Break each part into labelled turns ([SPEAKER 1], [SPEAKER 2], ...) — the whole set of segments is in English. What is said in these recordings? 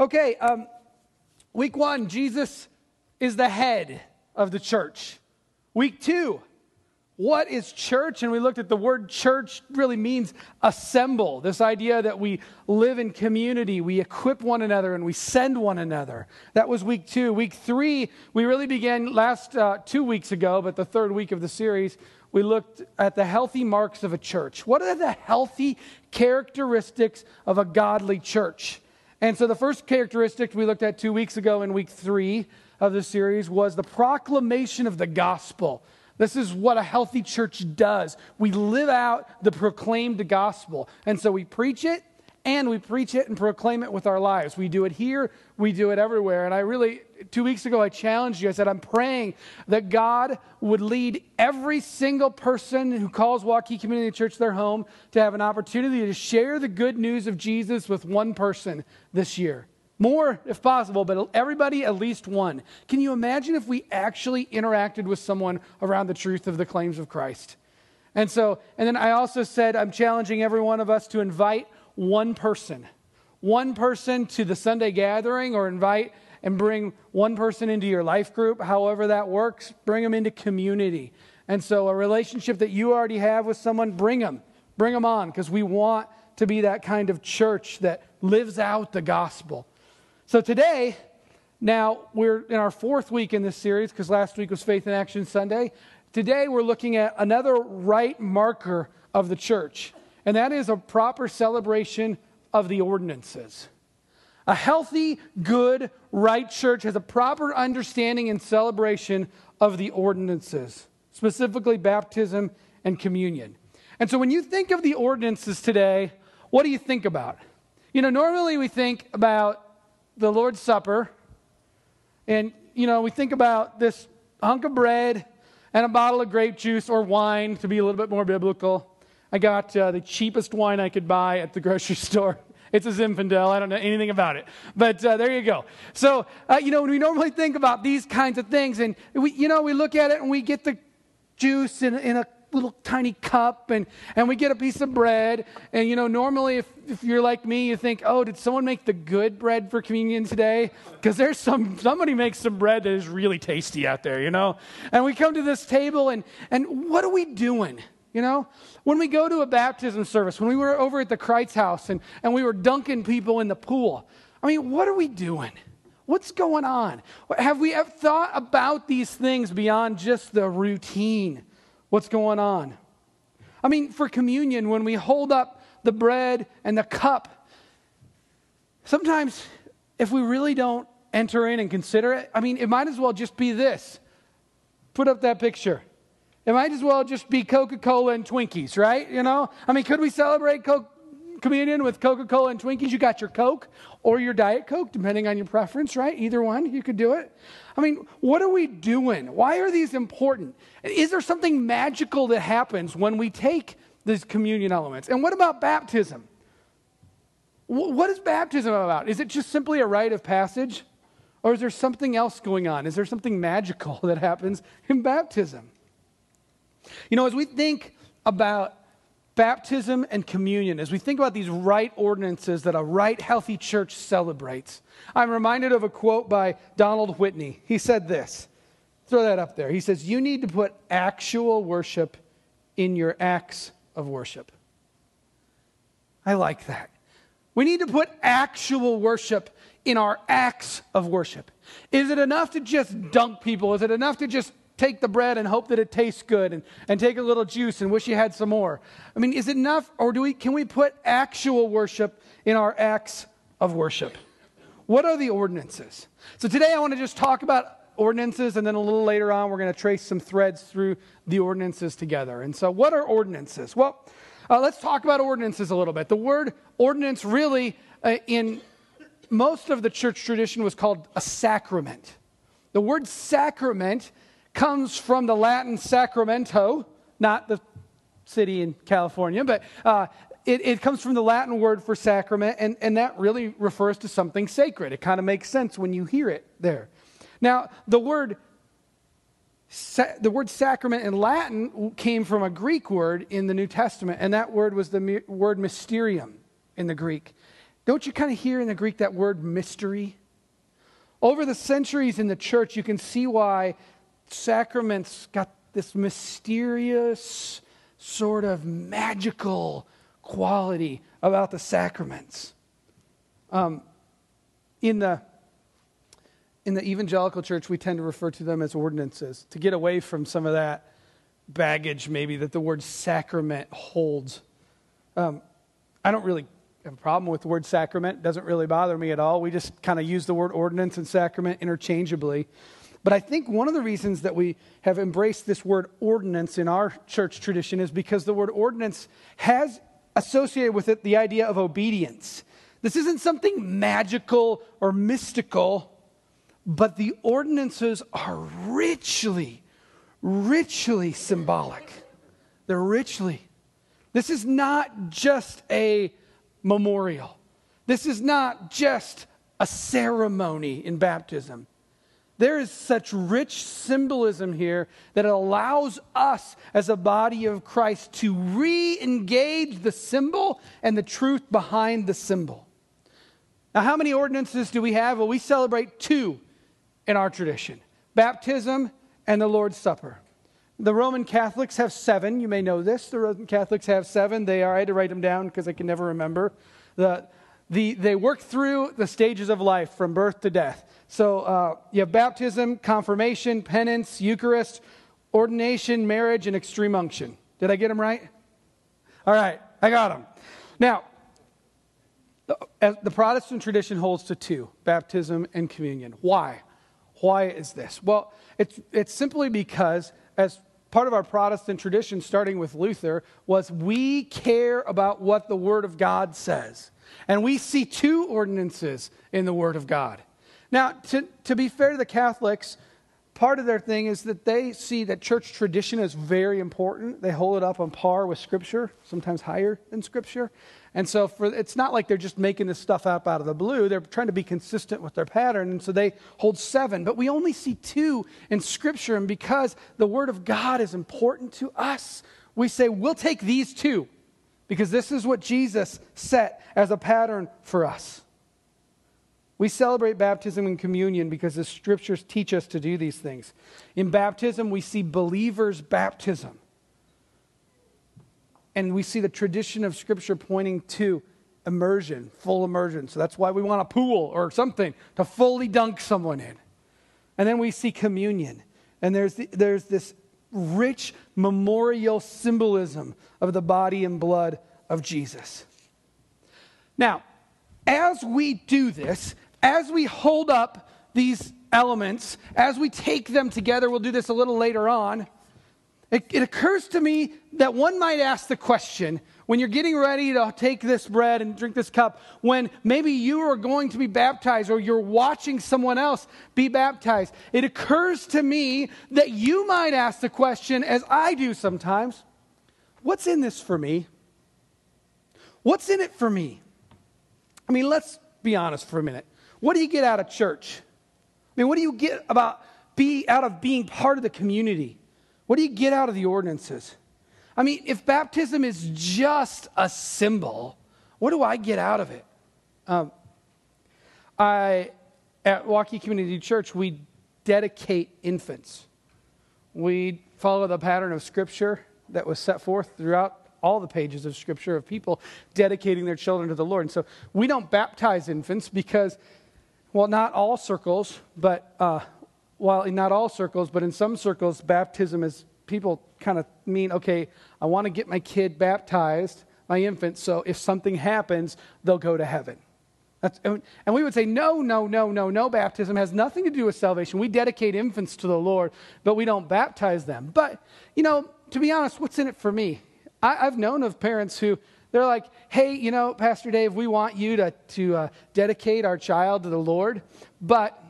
[SPEAKER 1] Okay, um, week one, Jesus is the head of the church. Week two, what is church? And we looked at the word church really means assemble. This idea that we live in community, we equip one another, and we send one another. That was week two. Week three, we really began last uh, two weeks ago, but the third week of the series, we looked at the healthy marks of a church. What are the healthy characteristics of a godly church? And so the first characteristic we looked at two weeks ago in week three of the series was the proclamation of the gospel. This is what a healthy church does. We live out the proclaimed gospel. And so we preach it and we preach it and proclaim it with our lives. We do it here, we do it everywhere. And I really, two weeks ago, I challenged you. I said, I'm praying that God would lead every single person who calls Waukee Community Church their home to have an opportunity to share the good news of Jesus with one person this year. More if possible, but everybody at least one. Can you imagine if we actually interacted with someone around the truth of the claims of Christ? And so, and then I also said I'm challenging every one of us to invite one person, one person to the Sunday gathering or invite and bring one person into your life group, however that works, bring them into community. And so, a relationship that you already have with someone, bring them, bring them on, because we want to be that kind of church that lives out the gospel. So today, now we're in our fourth week in this series because last week was Faith in Action Sunday. Today we're looking at another right marker of the church, and that is a proper celebration of the ordinances. A healthy, good, right church has a proper understanding and celebration of the ordinances, specifically baptism and communion. And so when you think of the ordinances today, what do you think about? You know, normally we think about the Lord's Supper, and, you know, we think about this hunk of bread and a bottle of grape juice or wine to be a little bit more biblical. I got uh, the cheapest wine I could buy at the grocery store. It's a Zinfandel. I don't know anything about it. But uh, there you go. So, uh, you know, we normally think about these kinds of things, and we, you know, we look at it and we get the juice in, in a little tiny cup and, and we get a piece of bread. And, you know, normally if, if you're like me, you think, oh, did someone make the good bread for communion today? Because there's some, somebody makes some bread that is really tasty out there, you know? And we come to this table and, and what are we doing? You know, when we go to a baptism service, when we were over at the Kreitz house and, and we were dunking people in the pool, I mean, what are we doing? What's going on? Have we ever thought about these things beyond just the routine what's going on. I mean, for communion, when we hold up the bread and the cup, sometimes if we really don't enter in and consider it, I mean, it might as well just be this. Put up that picture. It might as well just be Coca Cola and Twinkies, right? You know? I mean, could we celebrate Coke? communion with Coca Cola and Twinkies, you got your Coke or your Diet Coke, depending on your preference, right? Either one, you could do it. I mean, what are we doing? Why are these important? Is there something magical that happens when we take these communion elements? And what about baptism? What is baptism about? Is it just simply a rite of passage? Or is there something else going on? Is there something magical that happens in baptism? You know, as we think about baptism and communion, as we think about these right ordinances that a right, healthy church celebrates, I'm reminded of a quote by Donald Whitney. He said this throw that up there. He says, You need to put actual worship in your acts of worship. I like that. We need to put actual worship in our acts of worship. Is it enough to just dunk people? Is it enough to just take the bread and hope that it tastes good and, and take a little juice and wish you had some more. I mean, is it enough or do we, can we put actual worship in our acts of worship? What are the ordinances? So today I want to just talk about ordinances and then a little later on we're going to trace some threads through the ordinances together. And so what are ordinances? Well, uh, let's talk about ordinances a little bit. The word ordinance really uh, in most of the church tradition was called a sacrament. The word sacrament comes from the Latin Sacramento, not the city in California, but uh, it, it, comes from the Latin word for sacrament, and, and that really refers to something sacred. It kind of makes sense when you hear it there. Now, the word the word sacrament in Latin came from a Greek word in the New Testament, and that word was the word mysterium in the Greek. Don't you kind of hear in the Greek that word mystery? Over the centuries in the church, you can see why sacraments got this mysterious, sort of magical quality about the sacraments. Um, in, the, in the evangelical church, we tend to refer to them as ordinances to get away from some of that baggage, maybe, that the word sacrament holds. Um, I don't really have a problem with the word sacrament. It doesn't really bother me at all. We just kind of use the word ordinance and sacrament interchangeably. But I think one of the reasons that we have embraced this word ordinance in our church tradition is because the word ordinance has associated with it the idea of obedience. This isn't something magical or mystical, but the ordinances are richly, richly symbolic. They're richly. This is not just a memorial. This is not just a ceremony in baptism. There is such rich symbolism here that it allows us as a body of Christ to re engage the symbol and the truth behind the symbol. Now, how many ordinances do we have? Well, we celebrate two in our tradition baptism and the Lord's Supper. The Roman Catholics have seven. You may know this. The Roman Catholics have seven. They are, I had to write them down because I can never remember. The, the, they work through the stages of life from birth to death. So uh, you have baptism, confirmation, penance, Eucharist, ordination, marriage, and extreme unction. Did I get them right? All right, I got them. Now, the, Protestant tradition holds to two baptism and communion. Why? Why is this? Well, it's, it's simply because, as part of our Protestant tradition, starting with Luther, was we care about what the Word of God says. And we see two ordinances in the Word of God. Now, to, to be fair to the Catholics, part of their thing is that they see that church tradition is very important. They hold it up on par with Scripture, sometimes higher than Scripture. And so for, it's not like they're just making this stuff up out of the blue. They're trying to be consistent with their pattern. And so they hold seven. But we only see two in Scripture. And because the Word of God is important to us, we say, we'll take these two because this is what Jesus set as a pattern for us. We celebrate baptism and communion because the scriptures teach us to do these things. In baptism, we see believers' baptism. And we see the tradition of scripture pointing to immersion, full immersion. So that's why we want a pool or something to fully dunk someone in. And then we see communion. And there's, the, there's this rich memorial symbolism of the body and blood of Jesus. Now, as we do this, as we hold up these elements, as we take them together, we'll do this a little later on, it, it, occurs to me that one might ask the question when you're getting ready to take this bread and drink this cup, when maybe you are going to be baptized or you're watching someone else be baptized, it occurs to me that you might ask the question, as I do sometimes what's in this for me? What's in it for me? I mean, let's be honest for a minute. What do you get out of church? I mean, what do you get about be out of being part of the community? What do you get out of the ordinances? I mean, if baptism is just a symbol, what do I get out of it? Um, I at Waukee Community Church we dedicate infants. We follow the pattern of Scripture that was set forth throughout all the pages of Scripture of people dedicating their children to the Lord. And so we don't baptize infants because well, not all circles, but uh, well, in not all circles, but in some circles, baptism is people kind of mean, okay, I want to get my kid baptized, my infant, so if something happens, they'll go to heaven. That's, and we would say, no, no, no, no, no. Baptism has nothing to do with salvation. We dedicate infants to the Lord, but we don't baptize them. But, you know, to be honest, what's in it for me? I, have known of parents who they're like, hey, you know, Pastor Dave, we want you to, to uh, dedicate our child to the Lord, but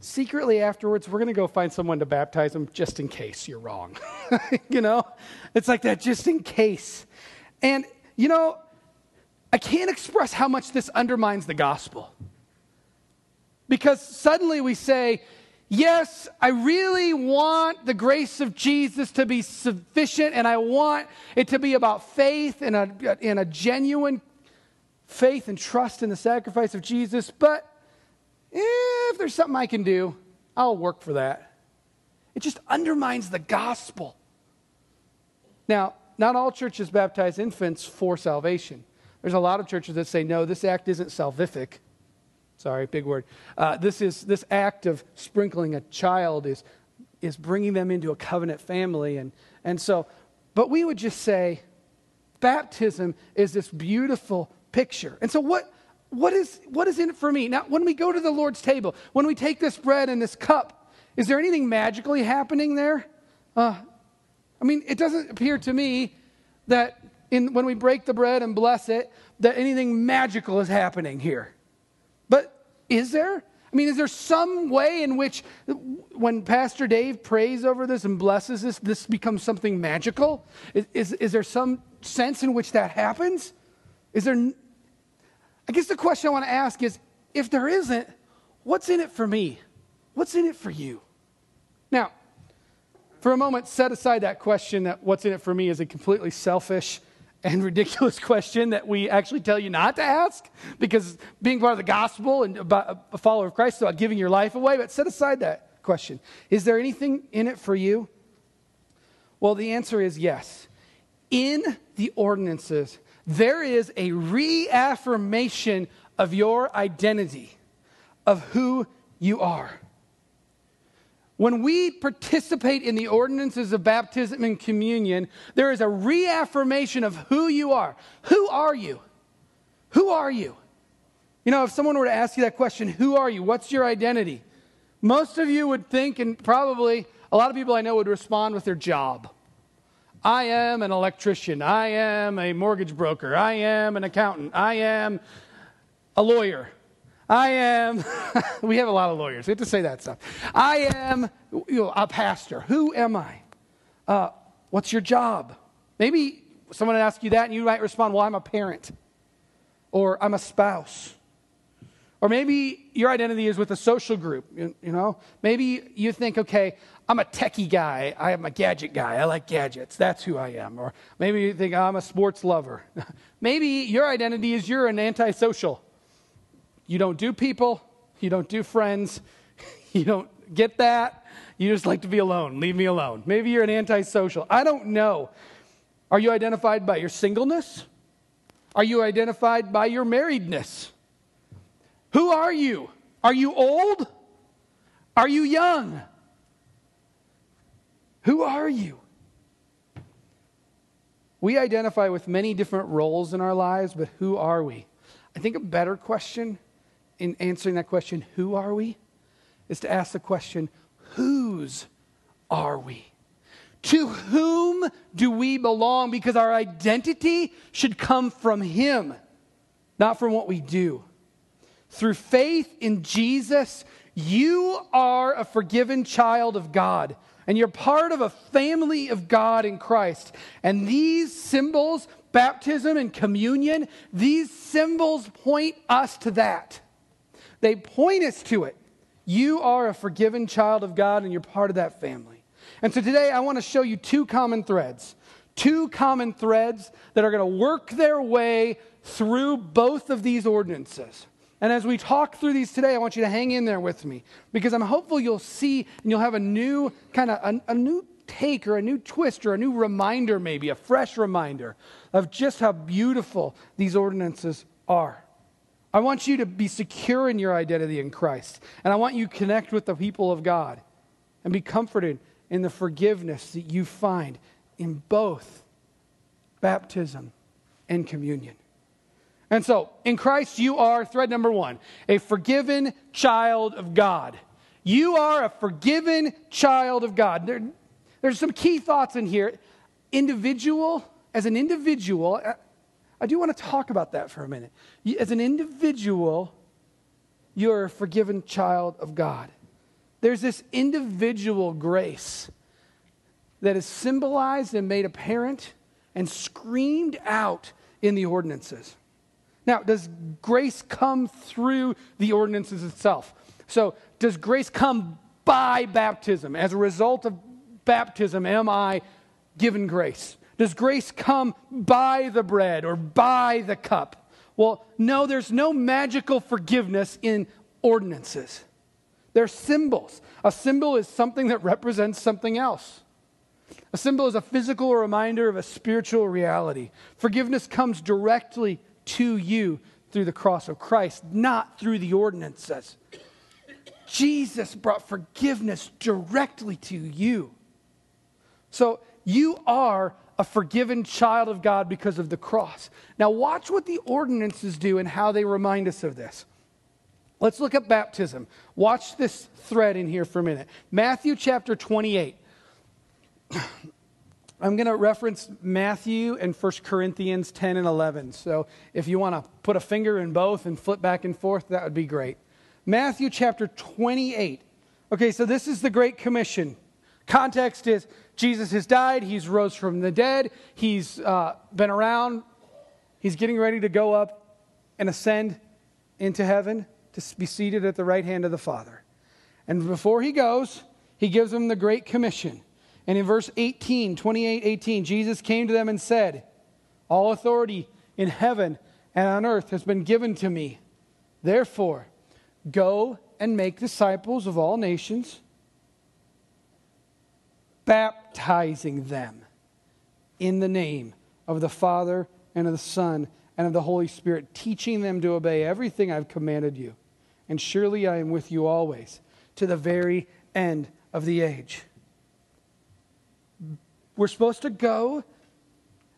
[SPEAKER 1] secretly afterwards, we're going to go find someone to baptize them just in case you're wrong. you know? It's like that, just in case. And, you know, I can't express how much this undermines the gospel. Because suddenly we say, Yes, I really want the grace of Jesus to be sufficient, and I want it to be about faith and a, in a genuine faith and trust in the sacrifice of Jesus, but if there's something I can do, I'll work for that. It just undermines the gospel. Now, not all churches baptize infants for salvation. There's a lot of churches that say, no, this act isn't salvific. Sorry, big word. Uh, this, is, this act of sprinkling a child is, is bringing them into a covenant family. And, and so, but we would just say, baptism is this beautiful picture. And so, what, what, is, what is in it for me? Now, when we go to the Lord's table, when we take this bread and this cup, is there anything magically happening there? Uh, I mean, it doesn't appear to me that in, when we break the bread and bless it, that anything magical is happening here. Is there? I mean, is there some way in which when Pastor Dave prays over this and blesses this, this becomes something magical? Is, is, is there some sense in which that happens? Is there. I guess the question I want to ask is if there isn't, what's in it for me? What's in it for you? Now, for a moment, set aside that question that what's in it for me is a completely selfish and ridiculous question that we actually tell you not to ask because being part of the gospel and a follower of Christ is about giving your life away. But set aside that question. Is there anything in it for you? Well, the answer is yes. In the ordinances, there is a reaffirmation of your identity, of who you are. When we participate in the ordinances of baptism and communion, there is a reaffirmation of who you are. Who are you? Who are you? You know, if someone were to ask you that question, who are you? What's your identity? Most of you would think, and probably a lot of people I know would respond with their job. I am an electrician. I am a mortgage broker. I am an accountant. I am a lawyer. I am, we have a lot of lawyers. We have to say that stuff. I am you know, a pastor. Who am I? Uh, what's your job? Maybe someone would ask you that and you might respond, well, I'm a parent. Or I'm a spouse. Or maybe your identity is with a social group, you, you, know? Maybe you think, okay, I'm a techie guy. I am a gadget guy. I like gadgets. That's who I am. Or maybe you think, I'm a sports lover. maybe your identity is you're an antisocial. You don't do people, you don't do friends, you don't get that. You just like to be alone. Leave me alone. Maybe you're an antisocial. I don't know. Are you identified by your singleness? Are you identified by your marriedness? Who are you? Are you old? Are you young? Who are you? We identify with many different roles in our lives, but who are we? I think a better question in answering that question, who are we, is to ask the question, whose are we? To whom do we belong? Because our identity should come from Him, not from what we do. Through faith in Jesus, you are a forgiven child of God, and you're part of a family of God in Christ. And these symbols, baptism and communion, these symbols point us to that. They point us to it. You are a forgiven child of God and you're part of that family. And so today I want to show you two common threads. Two common threads that are going to work their way through both of these ordinances. And as we talk through these today, I want you to hang in there with me because I'm hopeful you'll see and you'll have a new kind of a, a, new take or a new twist or a new reminder, maybe a fresh reminder of just how beautiful these ordinances are. I want you to be secure in your identity in Christ. And I want you to connect with the people of God and be comforted in the forgiveness that you find in both baptism and communion. And so, in Christ, you are, thread number one, a forgiven child of God. You are a forgiven child of God. There, there's some key thoughts in here. Individual, as an individual, I do want to talk about that for a minute. As an individual, you're a forgiven child of God. There's this individual grace that is symbolized and made apparent and screamed out in the ordinances. Now, does grace come through the ordinances itself? So, does grace come by baptism? As a result of baptism, am I given grace? Does grace come by the bread or by the cup? Well, no, there's no magical forgiveness in ordinances. They're symbols. A symbol is something that represents something else. A symbol is a physical reminder of a spiritual reality. Forgiveness comes directly to you through the cross of Christ, not through the ordinances. Jesus brought forgiveness directly to you. So you are a forgiven child of God because of the cross. Now, watch what the ordinances do and how they remind us of this. Let's look at baptism. Watch this thread in here for a minute. Matthew chapter 28. I'm going to reference Matthew and 1 Corinthians 10 and 11. So if you want to put a finger in both and flip back and forth, that would be great. Matthew chapter 28. Okay, so this is the Great Commission. Context is Jesus has died, he's rose from the dead, he's uh, been around, he's getting ready to go up and ascend into heaven to be seated at the right hand of the Father. And before he goes, he gives them the Great Commission. And in verse 18, 28, 18, Jesus came to them and said, All authority in heaven and on earth has been given to me. Therefore, go and make disciples of all nations, baptizing them in the name of the Father and of the Son and of the Holy Spirit, teaching them to obey everything I've commanded you. And surely I am with you always to the very end of the age. We're supposed to go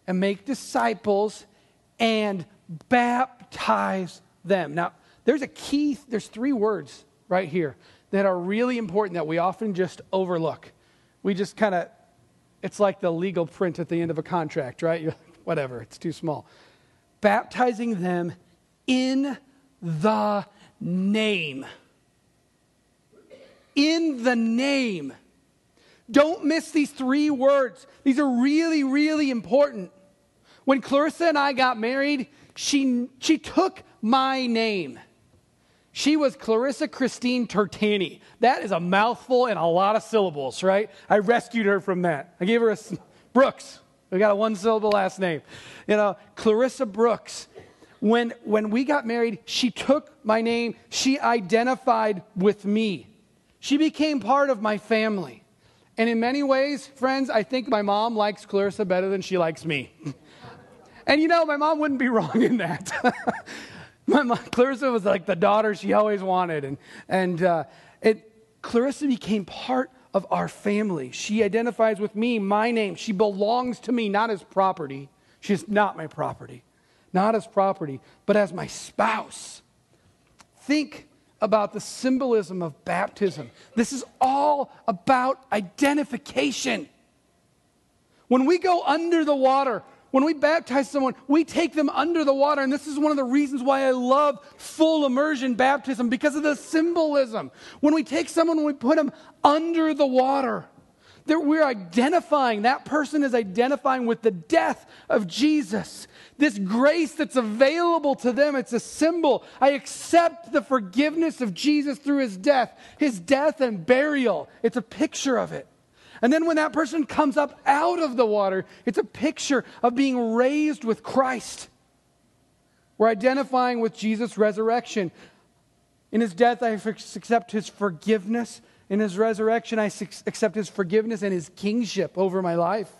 [SPEAKER 1] and make disciples and baptize them. Now, there's a key, there's three words right here that are really important that we often just overlook. We just kind of, it's like the legal print at the end of a contract, right? You're, whatever, it's too small. Baptizing them in the name. In the name. Don't miss these three words. These are really, really important. When Clarissa and I got married, she, she took my name. She was Clarissa Christine Tertani. That is a mouthful and a lot of syllables, right? I rescued her from that. I gave her a Brooks. We got a one syllable last name. You know, Clarissa Brooks. When, when we got married, she took my name. She identified with me. She became part of my family. And in many ways, friends, I think my mom likes Clarissa better than she likes me. and you know, my mom wouldn't be wrong in that. my Clarissa was like the daughter she always wanted. And, and uh, it, Clarissa became part of our family. She identifies with me, my name. She belongs to me, not as property. She's not my property. Not as property, but as my spouse. Think about the symbolism of baptism. This is all about identification. When we go under the water, when we baptize someone, we take them under the water. And this is one of the reasons why I love full immersion baptism because of the symbolism. When we take someone, we put them under the water. That we're identifying, that person is identifying with the death of Jesus. This grace that's available to them, it's a symbol. I accept the forgiveness of Jesus through his death, his death and burial. It's a picture of it. And then when that person comes up out of the water, it's a picture of being raised with Christ. We're identifying with Jesus' resurrection. In his death, I accept his forgiveness. In his resurrection, I accept his forgiveness and his kingship over my life.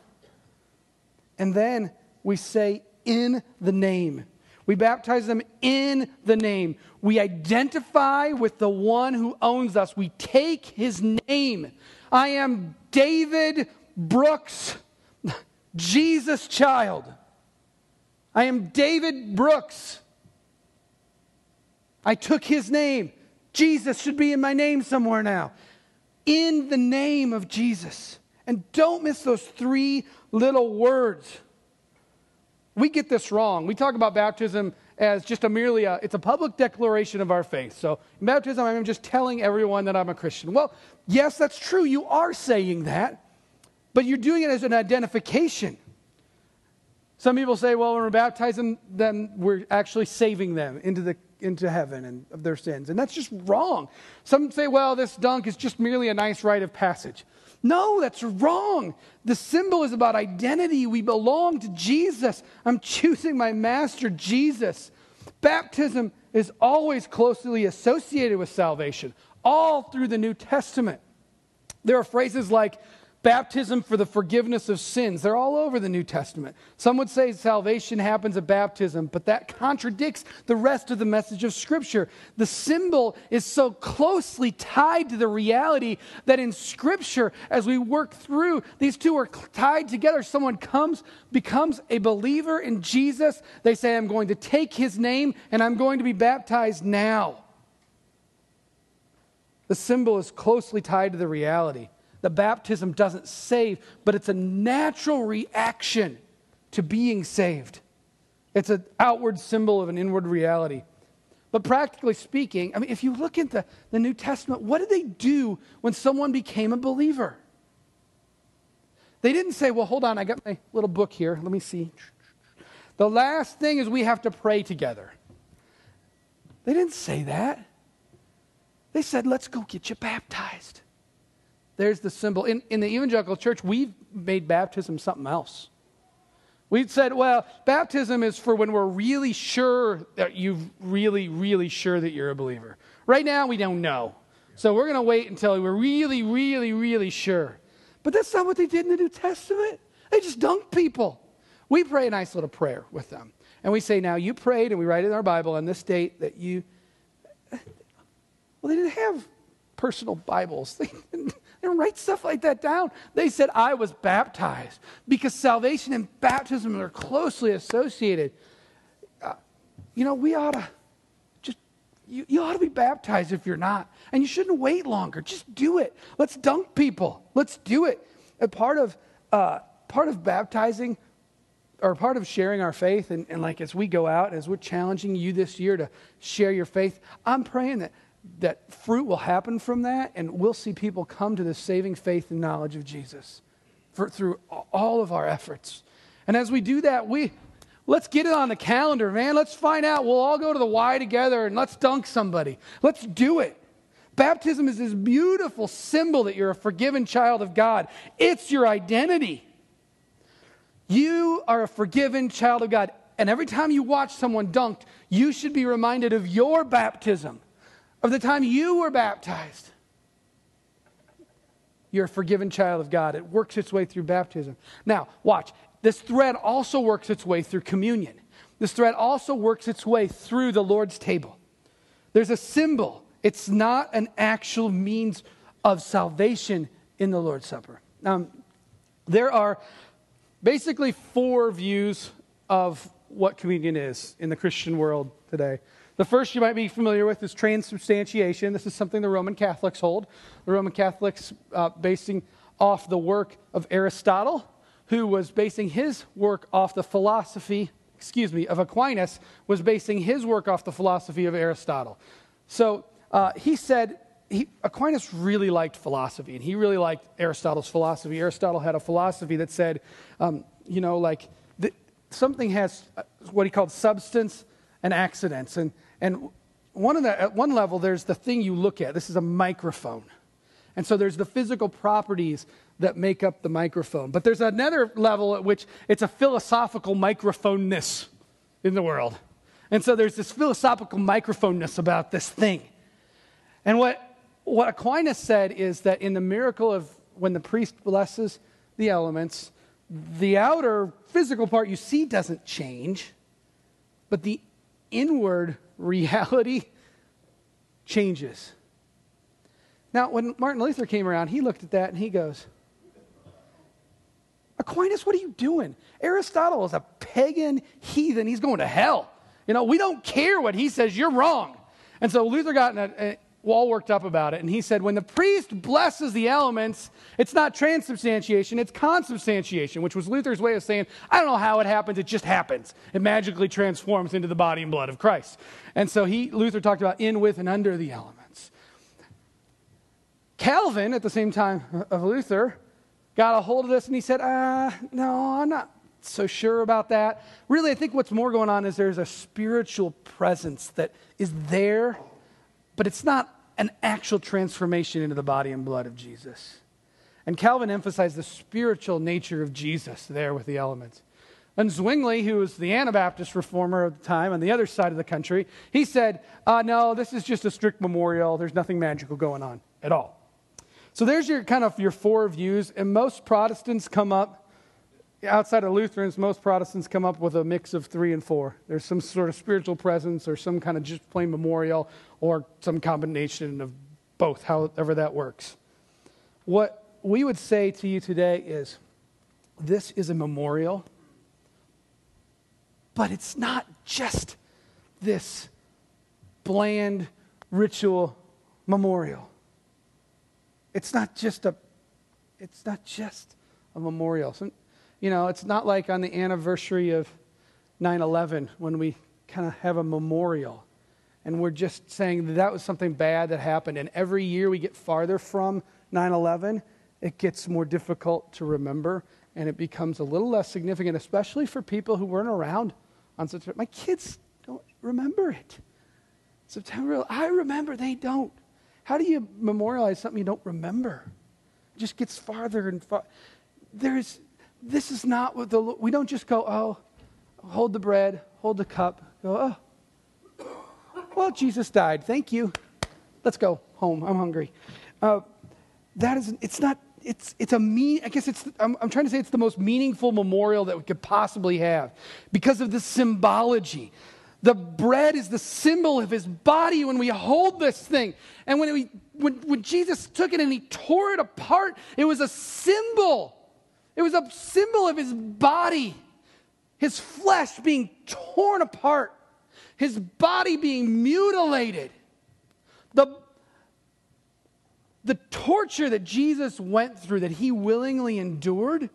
[SPEAKER 1] And then we say, in the name. We baptize them in the name. We identify with the one who owns us. We take his name. I am David Brooks, Jesus' child. I am David Brooks. I took his name. Jesus should be in my name somewhere now in the name of Jesus. And don't miss those three little words. We get this wrong. We talk about baptism as just a merely a, it's a public declaration of our faith. So in baptism, I'm just telling everyone that I'm a Christian. Well, yes, that's true. You are saying that, but you're doing it as an identification. Some people say, well, when we're baptizing them, we're actually saving them into the into heaven and of their sins. And that's just wrong. Some say, well, this dunk is just merely a nice rite of passage. No, that's wrong. The symbol is about identity. We belong to Jesus. I'm choosing my master, Jesus. Baptism is always closely associated with salvation, all through the New Testament. There are phrases like baptism for the forgiveness of sins. They're all over the New Testament. Some would say salvation happens at baptism, but that contradicts the rest of the message of Scripture. The symbol is so closely tied to the reality that in Scripture, as we work through, these two are tied together. Someone comes, becomes a believer in Jesus. They say, I'm going to take his name and I'm going to be baptized now. The symbol is closely tied to the reality. The baptism doesn't save, but it's a natural reaction to being saved. It's an outward symbol of an inward reality. But practically speaking, I mean, if you look at the, the New Testament, what did they do when someone became a believer? They didn't say, well, hold on, I got my little book here. Let me see. The last thing is we have to pray together. They didn't say that. They said, let's go get you baptized. There's the symbol. In, in the evangelical church, we've made baptism something else. We've said, well, baptism is for when we're really sure that you're really, really sure that you're a believer. Right now, we don't know. So we're going to wait until we're really, really, really sure. But that's not what they did in the New Testament. They just dunked people. We pray a nice little prayer with them. And we say, now you prayed, and we write in our Bible on this date that you. Well, they didn't have personal Bibles. They didn't, didn't write stuff like that down. They said, I was baptized because salvation and baptism are closely associated. Uh, you know, we ought to just, you, you ought to be baptized if you're not. And you shouldn't wait longer. Just do it. Let's dunk people. Let's do it. And part of, uh, part of baptizing or part of sharing our faith, and, and like as we go out, as we're challenging you this year to share your faith, I'm praying that that fruit will happen from that, and we'll see people come to the saving faith and knowledge of Jesus for, through all of our efforts. And as we do that, we let's get it on the calendar, man. Let's find out. We'll all go to the Y together and let's dunk somebody. Let's do it. Baptism is this beautiful symbol that you're a forgiven child of God. It's your identity. You are a forgiven child of God. And every time you watch someone dunked, you should be reminded of your baptism of the time you were baptized. You're a forgiven child of God. It works its way through baptism. Now, watch. This thread also works its way through communion. This thread also works its way through the Lord's table. There's a symbol, it's not an actual means of salvation in the Lord's Supper. Now, there are basically four views of what communion is in the Christian world today. The first you might be familiar with is transubstantiation. This is something the Roman Catholics hold. The Roman Catholics, uh, basing off the work of Aristotle, who was basing his work off the philosophy, excuse me, of Aquinas, was basing his work off the philosophy of Aristotle. So uh, he said, he, Aquinas really liked philosophy, and he really liked Aristotle's philosophy. Aristotle had a philosophy that said, um, you know, like the, something has uh, what he called substance and accidents. And, and one of the, at one level, there's the thing you look at. This is a microphone. And so there's the physical properties that make up the microphone. But there's another level at which it's a philosophical microphoneness in the world. And so there's this philosophical microphoneness about this thing. And what, what Aquinas said is that in the miracle of when the priest blesses the elements, the outer physical part you see doesn't change, but the inward reality changes. Now, when Martin Luther came around, he looked at that and he goes, Aquinas, what are you doing? Aristotle is a pagan heathen. He's going to hell. You know, we don't care what he says. You're wrong. And so Luther got in a, all worked up about it. And he said, when the priest blesses the elements, it's not transubstantiation, it's consubstantiation, which was Luther's way of saying, I don't know how it happens, it just happens. It magically transforms into the body and blood of Christ. And so he, Luther talked about in, with, and under the elements. Calvin, at the same time of Luther, got a hold of this and he said, uh, no, I'm not so sure about that. Really, I think what's more going on is there's a spiritual presence that is there but it's not an actual transformation into the body and blood of Jesus. And Calvin emphasized the spiritual nature of Jesus there with the elements. And Zwingli, who was the Anabaptist reformer of the time on the other side of the country, he said, uh, No, this is just a strict memorial. There's nothing magical going on at all. So there's your kind of your four views. And most Protestants come up, outside of Lutherans, most Protestants come up with a mix of three and four. There's some sort of spiritual presence or some kind of just plain memorial or some combination of both, however that works. What we would say to you today is this is a memorial but it's not just this bland ritual memorial. It's not just a it's not just a memorial. So, you know, it's not like on the anniversary of 9/11 when we kind of have a memorial and we're just saying that, that was something bad that happened and every year we get farther from 9/11, it gets more difficult to remember and it becomes a little less significant especially for people who weren't around on September. My kids don't remember it. September, I remember, they don't. How do you memorialize something you don't remember? It just gets farther and far. There's, this is not what the, we don't just go, oh, hold the bread, hold the cup, go, oh, well, Jesus died. Thank you. Let's go home. I'm hungry. Uh, that is, it's not it's, it's a mean, I guess it's, I'm, I'm trying to say it's the most meaningful memorial that we could possibly have because of the symbology. The bread is the symbol of his body when we hold this thing. And when, we, when, when Jesus took it and he tore it apart, it was a symbol. It was a symbol of his body, his flesh being torn apart, his body being mutilated. The the torture that Jesus went through, that he willingly endured,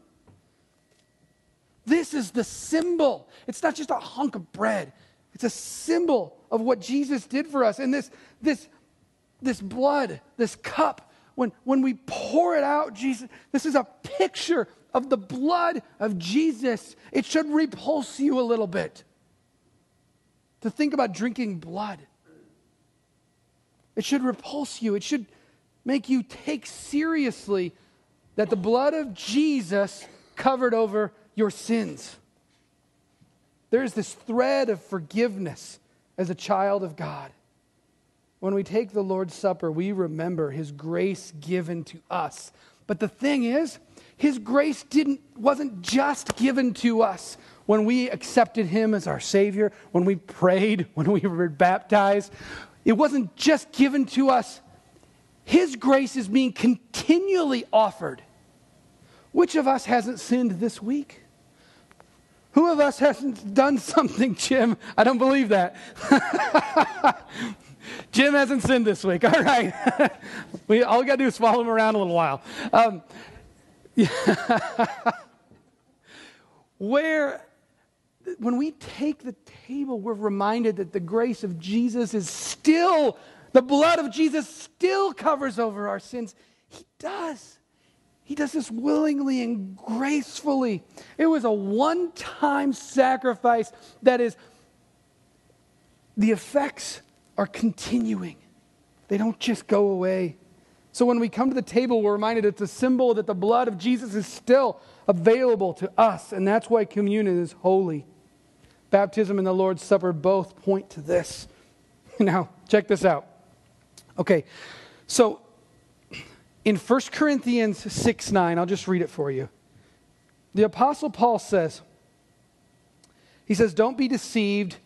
[SPEAKER 1] this is the symbol. It's not just a hunk of bread, it's a symbol of what Jesus did for us. And this, this, this blood, this cup, when, when we pour it out, Jesus, this is a picture of the blood of Jesus. It should repulse you a little bit to think about drinking blood. It should repulse you. It should make you take seriously that the blood of Jesus covered over your sins. There's this thread of forgiveness as a child of God. When we take the Lord's Supper, we remember his grace given to us. But the thing is, his grace didn't, wasn't just given to us when we accepted him as our Savior, when we prayed, when we were baptized. It wasn't just given to us his grace is being continually offered. Which of us hasn't sinned this week? Who of us hasn't done something, Jim? I don't believe that. Jim hasn't sinned this week. All right. we, all we got to do is follow him around a little while. Um, Where, when we take the table, we're reminded that the grace of Jesus is still the blood of Jesus still covers over our sins. He does. He does this willingly and gracefully. It was a one time sacrifice that is, the effects are continuing, they don't just go away. So when we come to the table, we're reminded it's a symbol that the blood of Jesus is still available to us, and that's why communion is holy. Baptism and the Lord's Supper both point to this. Now, check this out. Okay, so in 1 Corinthians 6 9, I'll just read it for you. The Apostle Paul says, he says, Don't be deceived.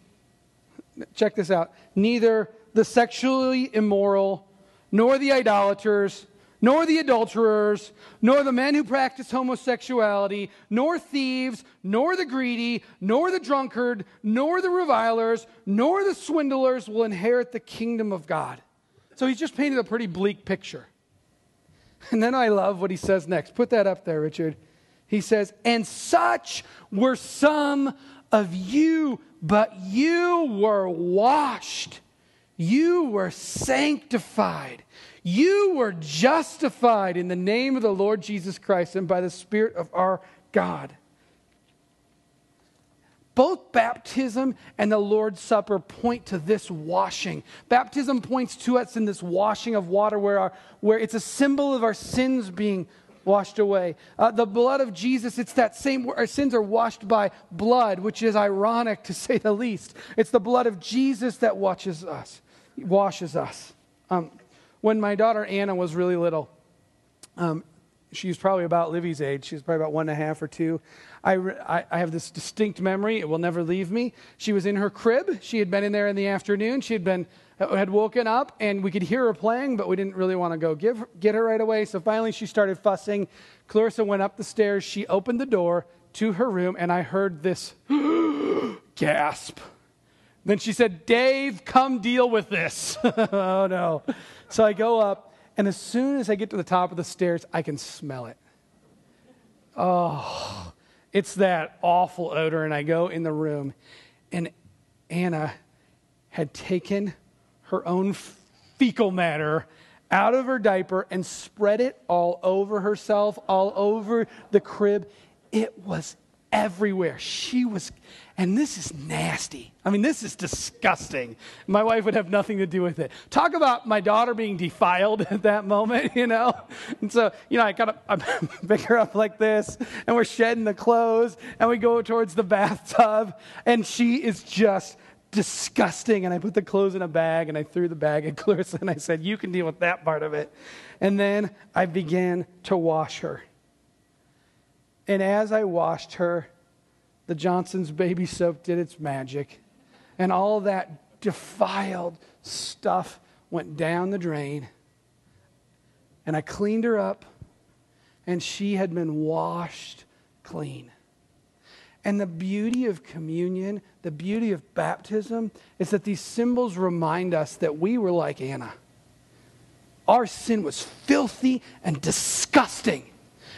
[SPEAKER 1] Check this out. Neither the sexually immoral, nor the idolaters, nor the adulterers, nor the men who practice homosexuality, nor thieves, nor the greedy, nor the drunkard, nor the revilers, nor the swindlers will inherit the kingdom of God. So he's just painted a pretty bleak picture. And then I love what he says next. Put that up there, Richard. He says, And such were some of you, but you were washed, you were sanctified, you were justified in the name of the Lord Jesus Christ and by the Spirit of our God. Both baptism and the Lord's Supper point to this washing. Baptism points to us in this washing of water where, our, where it's a symbol of our sins being washed away. Uh, the blood of Jesus, it's that same, our sins are washed by blood, which is ironic to say the least. It's the blood of Jesus that washes us. Washes us. Um, when my daughter Anna was really little, um, she was probably about Livy's age. She was probably about one and a half or two. I, I, I, have this distinct memory. It will never leave me. She was in her crib. She had been in there in the afternoon. She had been had woken up and we could hear her playing, but we didn't really want to go give, get her right away. So finally she started fussing. Clarissa went up the stairs. She opened the door to her room, and I heard this gasp. Then she said, Dave, come deal with this. oh no. So I go up and as soon as I get to the top of the stairs, I can smell it. Oh, it's that awful odor. And I go in the room, and Anna had taken her own fecal matter out of her diaper and spread it all over herself, all over the crib. It was everywhere. She was, and this is nasty. I mean, this is disgusting. My wife would have nothing to do with it. Talk about my daughter being defiled at that moment, you know? And so, you know, I kind of pick her up like this, and we're shedding the clothes, and we go towards the bathtub, and she is just disgusting. And I put the clothes in a bag, and I threw the bag at Clarissa, and I said, You can deal with that part of it. And then I began to wash her. And as I washed her, the Johnson's baby soap did its magic. And all that defiled stuff went down the drain. And I cleaned her up, and she had been washed clean. And the beauty of communion, the beauty of baptism, is that these symbols remind us that we were like Anna. Our sin was filthy and disgusting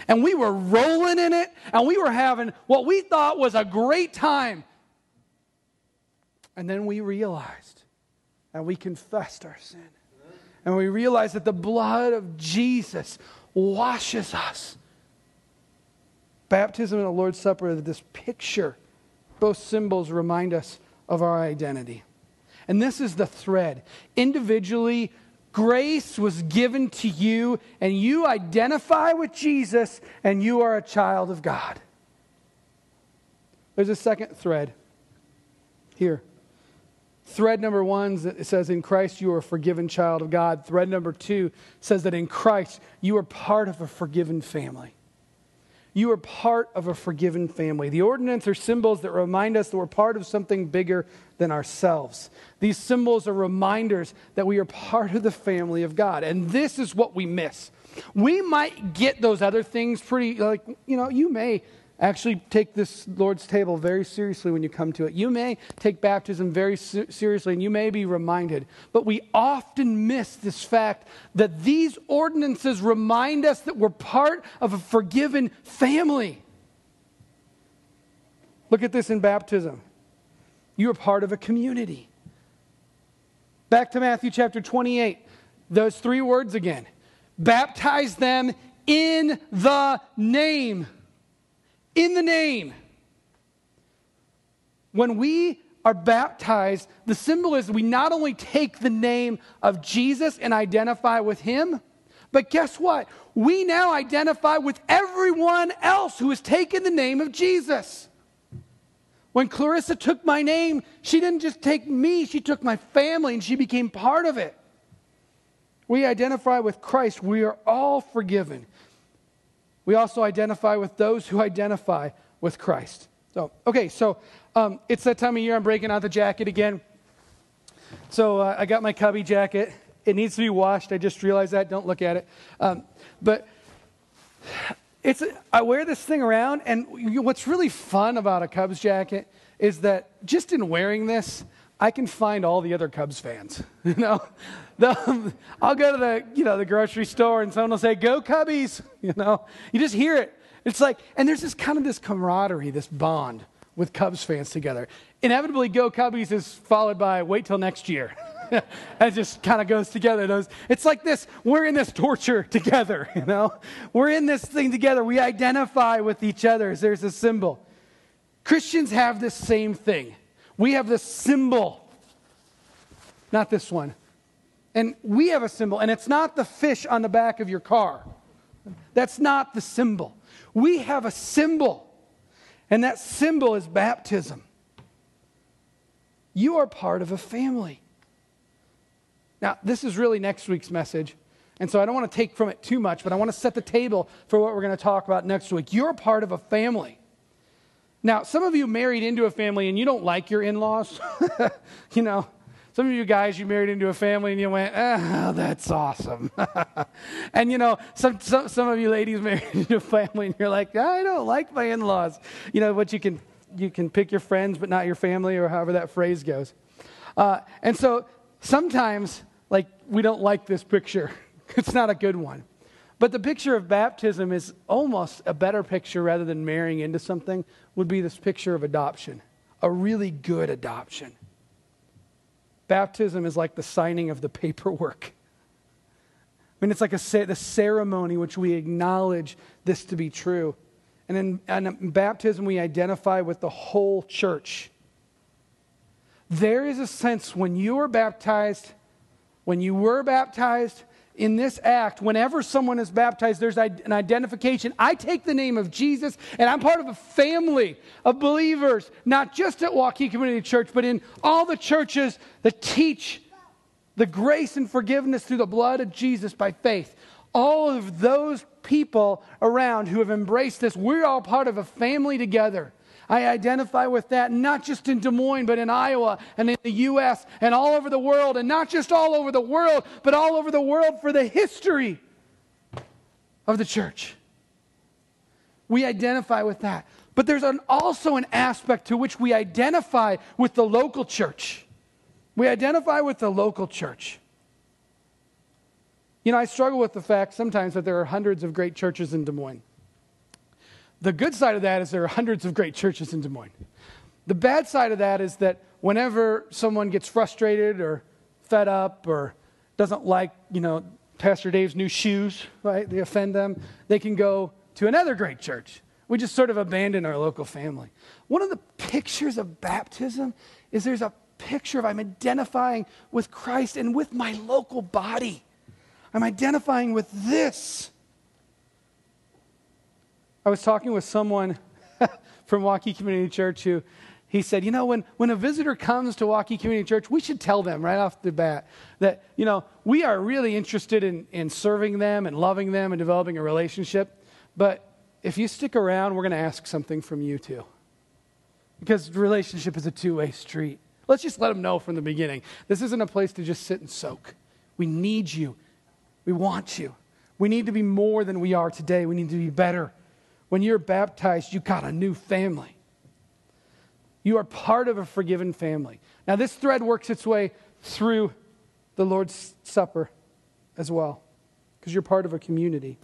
[SPEAKER 1] and we were rolling in it and we were having what we thought was a great time. And then we realized and we confessed our sin. And we realized that the blood of Jesus washes us. Baptism and the Lord's Supper, this picture, both symbols remind us of our identity. And this is the thread. Individually, Grace was given to you, and you identify with Jesus, and you are a child of God. There's a second thread here. Thread number one says, In Christ you are a forgiven child of God. Thread number two says that in Christ you are part of a forgiven family. You are part of a forgiven family. The ordinance are symbols that remind us that we're part of something bigger than ourselves. These symbols are reminders that we are part of the family of God. And this is what we miss. We might get those other things pretty, like, you know, you may actually take this Lord's table very seriously when you come to it. You may take baptism very seriously and you may be reminded. But we often miss this fact that these ordinances remind us that we're part of a forgiven family. Look at this in baptism. You are part of a community. Back to Matthew chapter 28, those three words again. Baptize them in the name in the name. When we are baptized, the symbol is we not only take the name of Jesus and identify with him, but guess what? We now identify with everyone else who has taken the name of Jesus. When Clarissa took my name, she didn't just take me, she took my family and she became part of it. We identify with Christ. We are all forgiven. We also identify with those who identify with Christ. So, okay, so um, it's that time of year I'm breaking out the jacket again. So uh, I got my cubby jacket. It needs to be washed. I just realized that. Don't look at it. Um, but it's I wear this thing around, and what's really fun about a Cubs jacket is that just in wearing this, I can find all the other Cubs fans. You know, the, I'll go to the you know the grocery store and someone will say, "Go Cubbies!" You know, you just hear it. It's like, and there's this kind of this camaraderie, this bond with Cubs fans together. Inevitably, "Go Cubbies" is followed by "Wait till next year." it just kind of goes together. It's like this we're in this torture together, you know? We're in this thing together. We identify with each other. There's a symbol. Christians have this same thing. We have this symbol, not this one. And we have a symbol, and it's not the fish on the back of your car. That's not the symbol. We have a symbol, and that symbol is baptism. You are part of a family. Now, this is really next week's message, and so I don't want to take from it too much, but I want to set the table for what we're going to talk about next week. You're part of a family. Now, some of you married into a family and you don't like your in laws. you know, some of you guys, you married into a family and you went, oh, that's awesome. and you know, some, some, some of you ladies married into a family and you're like, I don't like my in laws. You know, but you can, you can pick your friends, but not your family, or however that phrase goes. Uh, and so sometimes, like, we don't like this picture. it's not a good one. But the picture of baptism is almost a better picture rather than marrying into something, would be this picture of adoption, a really good adoption. Baptism is like the signing of the paperwork. I mean, it's like a, the ceremony which we acknowledge this to be true. And in, in baptism, we identify with the whole church. There is a sense when you are baptized, when you were baptized, in this act, whenever someone is baptized, there's an identification. I take the name of Jesus, and I'm part of a family of believers, not just at Waukee Community Church, but in all the churches that teach the grace and forgiveness through the blood of Jesus by faith. All of those people around who have embraced this, we're all part of a family together. I identify with that not just in Des Moines, but in Iowa and in the U.S. and all over the world, and not just all over the world, but all over the world for the history of the church. We identify with that. But there's an, also an aspect to which we identify with the local church. We identify with the local church. You know, I struggle with the fact sometimes that there are hundreds of great churches in Des Moines. The good side of that is there are hundreds of great churches in Des Moines. The bad side of that is that whenever someone gets frustrated or fed up or doesn't like, you know, Pastor Dave's new shoes, right? They offend them, they can go to another great church. We just sort of abandon our local family. One of the pictures of baptism is there's a picture of I'm identifying with Christ and with my local body. I'm identifying with this. I was talking with someone from Waukee Community Church who he said, you know, when, when a visitor comes to Waukee Community Church, we should tell them right off the bat that, you know, we are really interested in, in serving them and loving them and developing a relationship. But if you stick around, we're going to ask something from you too. Because relationship is a two way street. Let's just let them know from the beginning. This isn't a place to just sit and soak. We need you. We want you. We need to be more than we are today. We need to be better when you're baptized, you got a new family. You are part of a forgiven family. Now, this thread works its way through the Lord's Supper as well, because you're part of a community.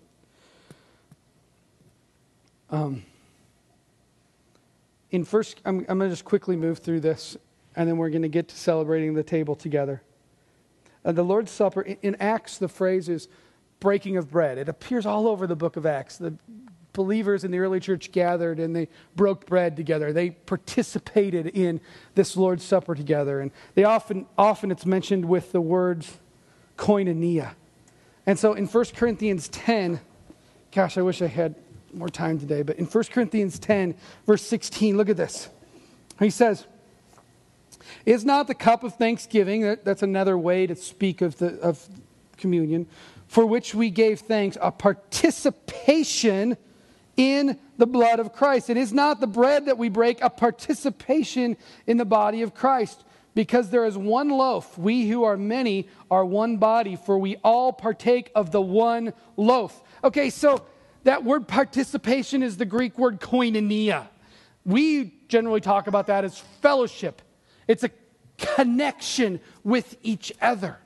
[SPEAKER 1] Um, in first, I'm, I'm going to just quickly move through this, and then we're going to get to celebrating the table together. Uh, the Lord's Supper, in, in Acts, the phrase is breaking of bread. It appears all over the book of Acts. The believers in the early church gathered and they broke bread together. They participated in this Lord's Supper together. And they often, often it's mentioned with the words koinonia. And so in 1 Corinthians 10, gosh, I wish I had more time today, but in 1 Corinthians 10, verse 16, look at this. He says, Is not the cup of thanksgiving, that's another way to speak of, the, of communion, for which we gave thanks, a participation in the blood of Christ. It is not the bread that we break, a participation in the body of Christ. Because there is one loaf, we who are many are one body, for we all partake of the one loaf. Okay, so that word participation is the Greek word koinonia. We generally talk about that as fellowship, it's a connection with each other.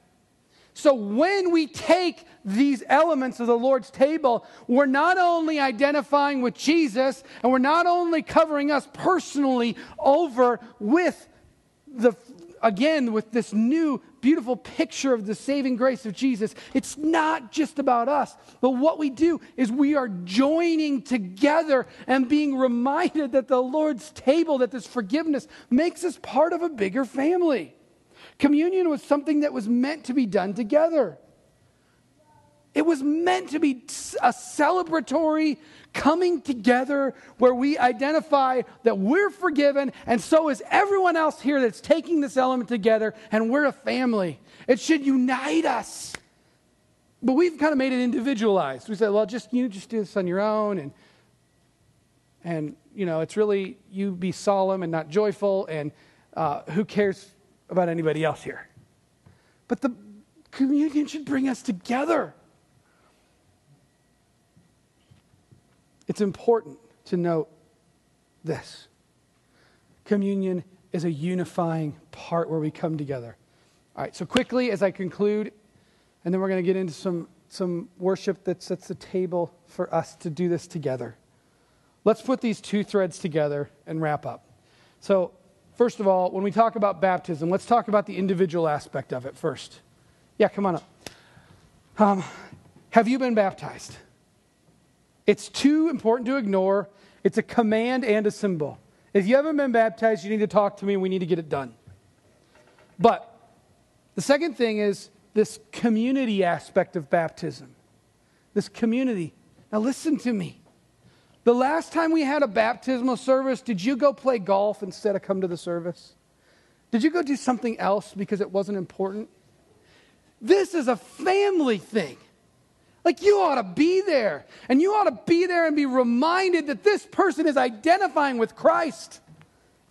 [SPEAKER 1] So when we take these elements of the Lord's table, we're not only identifying with Jesus and we're not only covering us personally over with the again with this new beautiful picture of the saving grace of Jesus. It's not just about us, but what we do is we are joining together and being reminded that the Lord's table, that this forgiveness makes us part of a bigger family. Communion was something that was meant to be done together. It was meant to be a celebratory coming together where we identify that we're forgiven, and so is everyone else here that's taking this element together, and we're a family. It should unite us. But we've kind of made it individualized. We said, well, just you just do this on your own, and and you know, it's really you be solemn and not joyful, and uh, who cares about anybody else here? But the communion should bring us together. It's important to note this communion is a unifying part where we come together. All right, so quickly as I conclude, and then we're going to get into some, some worship that sets the table for us to do this together. Let's put these two threads together and wrap up. So, first of all, when we talk about baptism, let's talk about the individual aspect of it first. Yeah, come on up. Um, have you been baptized? It's too important to ignore. It's a command and a symbol. If you haven't been baptized, you need to talk to me we need to get it done. But the second thing is this community aspect of baptism. This community. Now, listen to me. The last time we had a baptismal service, did you go play golf instead of come to the service? Did you go do something else because it wasn't important? This is a family thing. Like, you ought to be there. And you ought to be there and be reminded that this person is identifying with Christ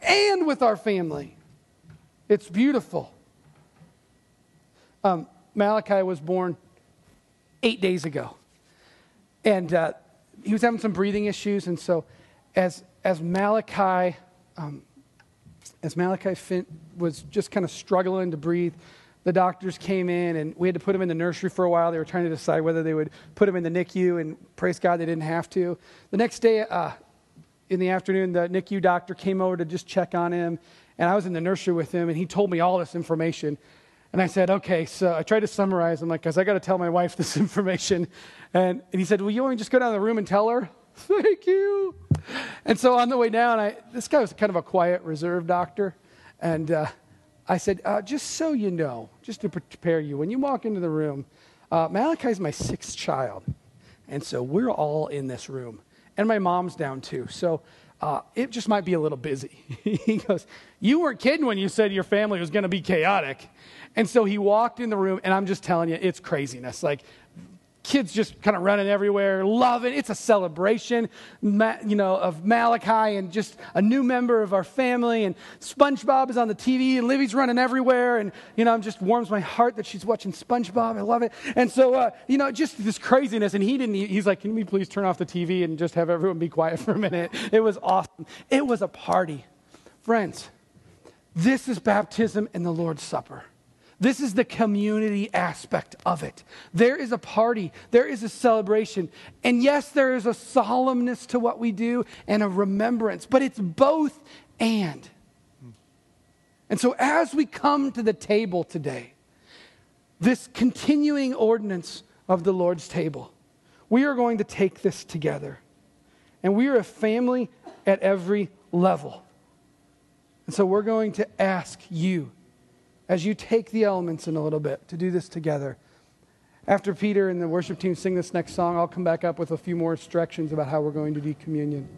[SPEAKER 1] and with our family. It's beautiful. Um, Malachi was born eight days ago. And uh, he was having some breathing issues. And so, as, as Malachi, um, as Malachi was just kind of struggling to breathe, the doctors came in and we had to put him in the nursery for a while. They were trying to decide whether they would put him in the NICU, and praise God they didn't have to. The next day uh, in the afternoon, the NICU doctor came over to just check on him, and I was in the nursery with him, and he told me all this information. And I said, okay, so I tried to summarize. I'm like, because I got to tell my wife this information. And, and he said, will you me just go down the room and tell her? Thank you. And so on the way down, I, this guy was kind of a quiet, reserved doctor. And uh, I said, uh, just so you know, just to prepare you, when you walk into the room, uh, is my sixth child. And so we're all in this room. And my mom's down too. So uh, it just might be a little busy. he goes, You weren't kidding when you said your family was going to be chaotic. And so he walked in the room, and I'm just telling you, it's craziness. Like, kids just kind of running everywhere, loving. It's a celebration, you know, of Malachi and just a new member of our family. And SpongeBob is on the TV, and Livy's running everywhere. And you know, it just warms my heart that she's watching SpongeBob. I love it. And so, uh, you know, just this craziness. And he didn't. He's like, "Can we please turn off the TV and just have everyone be quiet for a minute?" It was awesome. It was a party, friends. This is baptism and the Lord's Supper. This is the community aspect of it. There is a party, there is a celebration. And yes, there is a solemnness to what we do and a remembrance, but it's both and. And so as we come to the table today, this continuing ordinance of the Lord's table, we are going to take this together. And we are a family at every level. And so we're going to ask you as you take the elements in a little bit to do this together. After Peter and the worship team sing this next song, I'll come back up with a few more instructions about how we're going to do communion.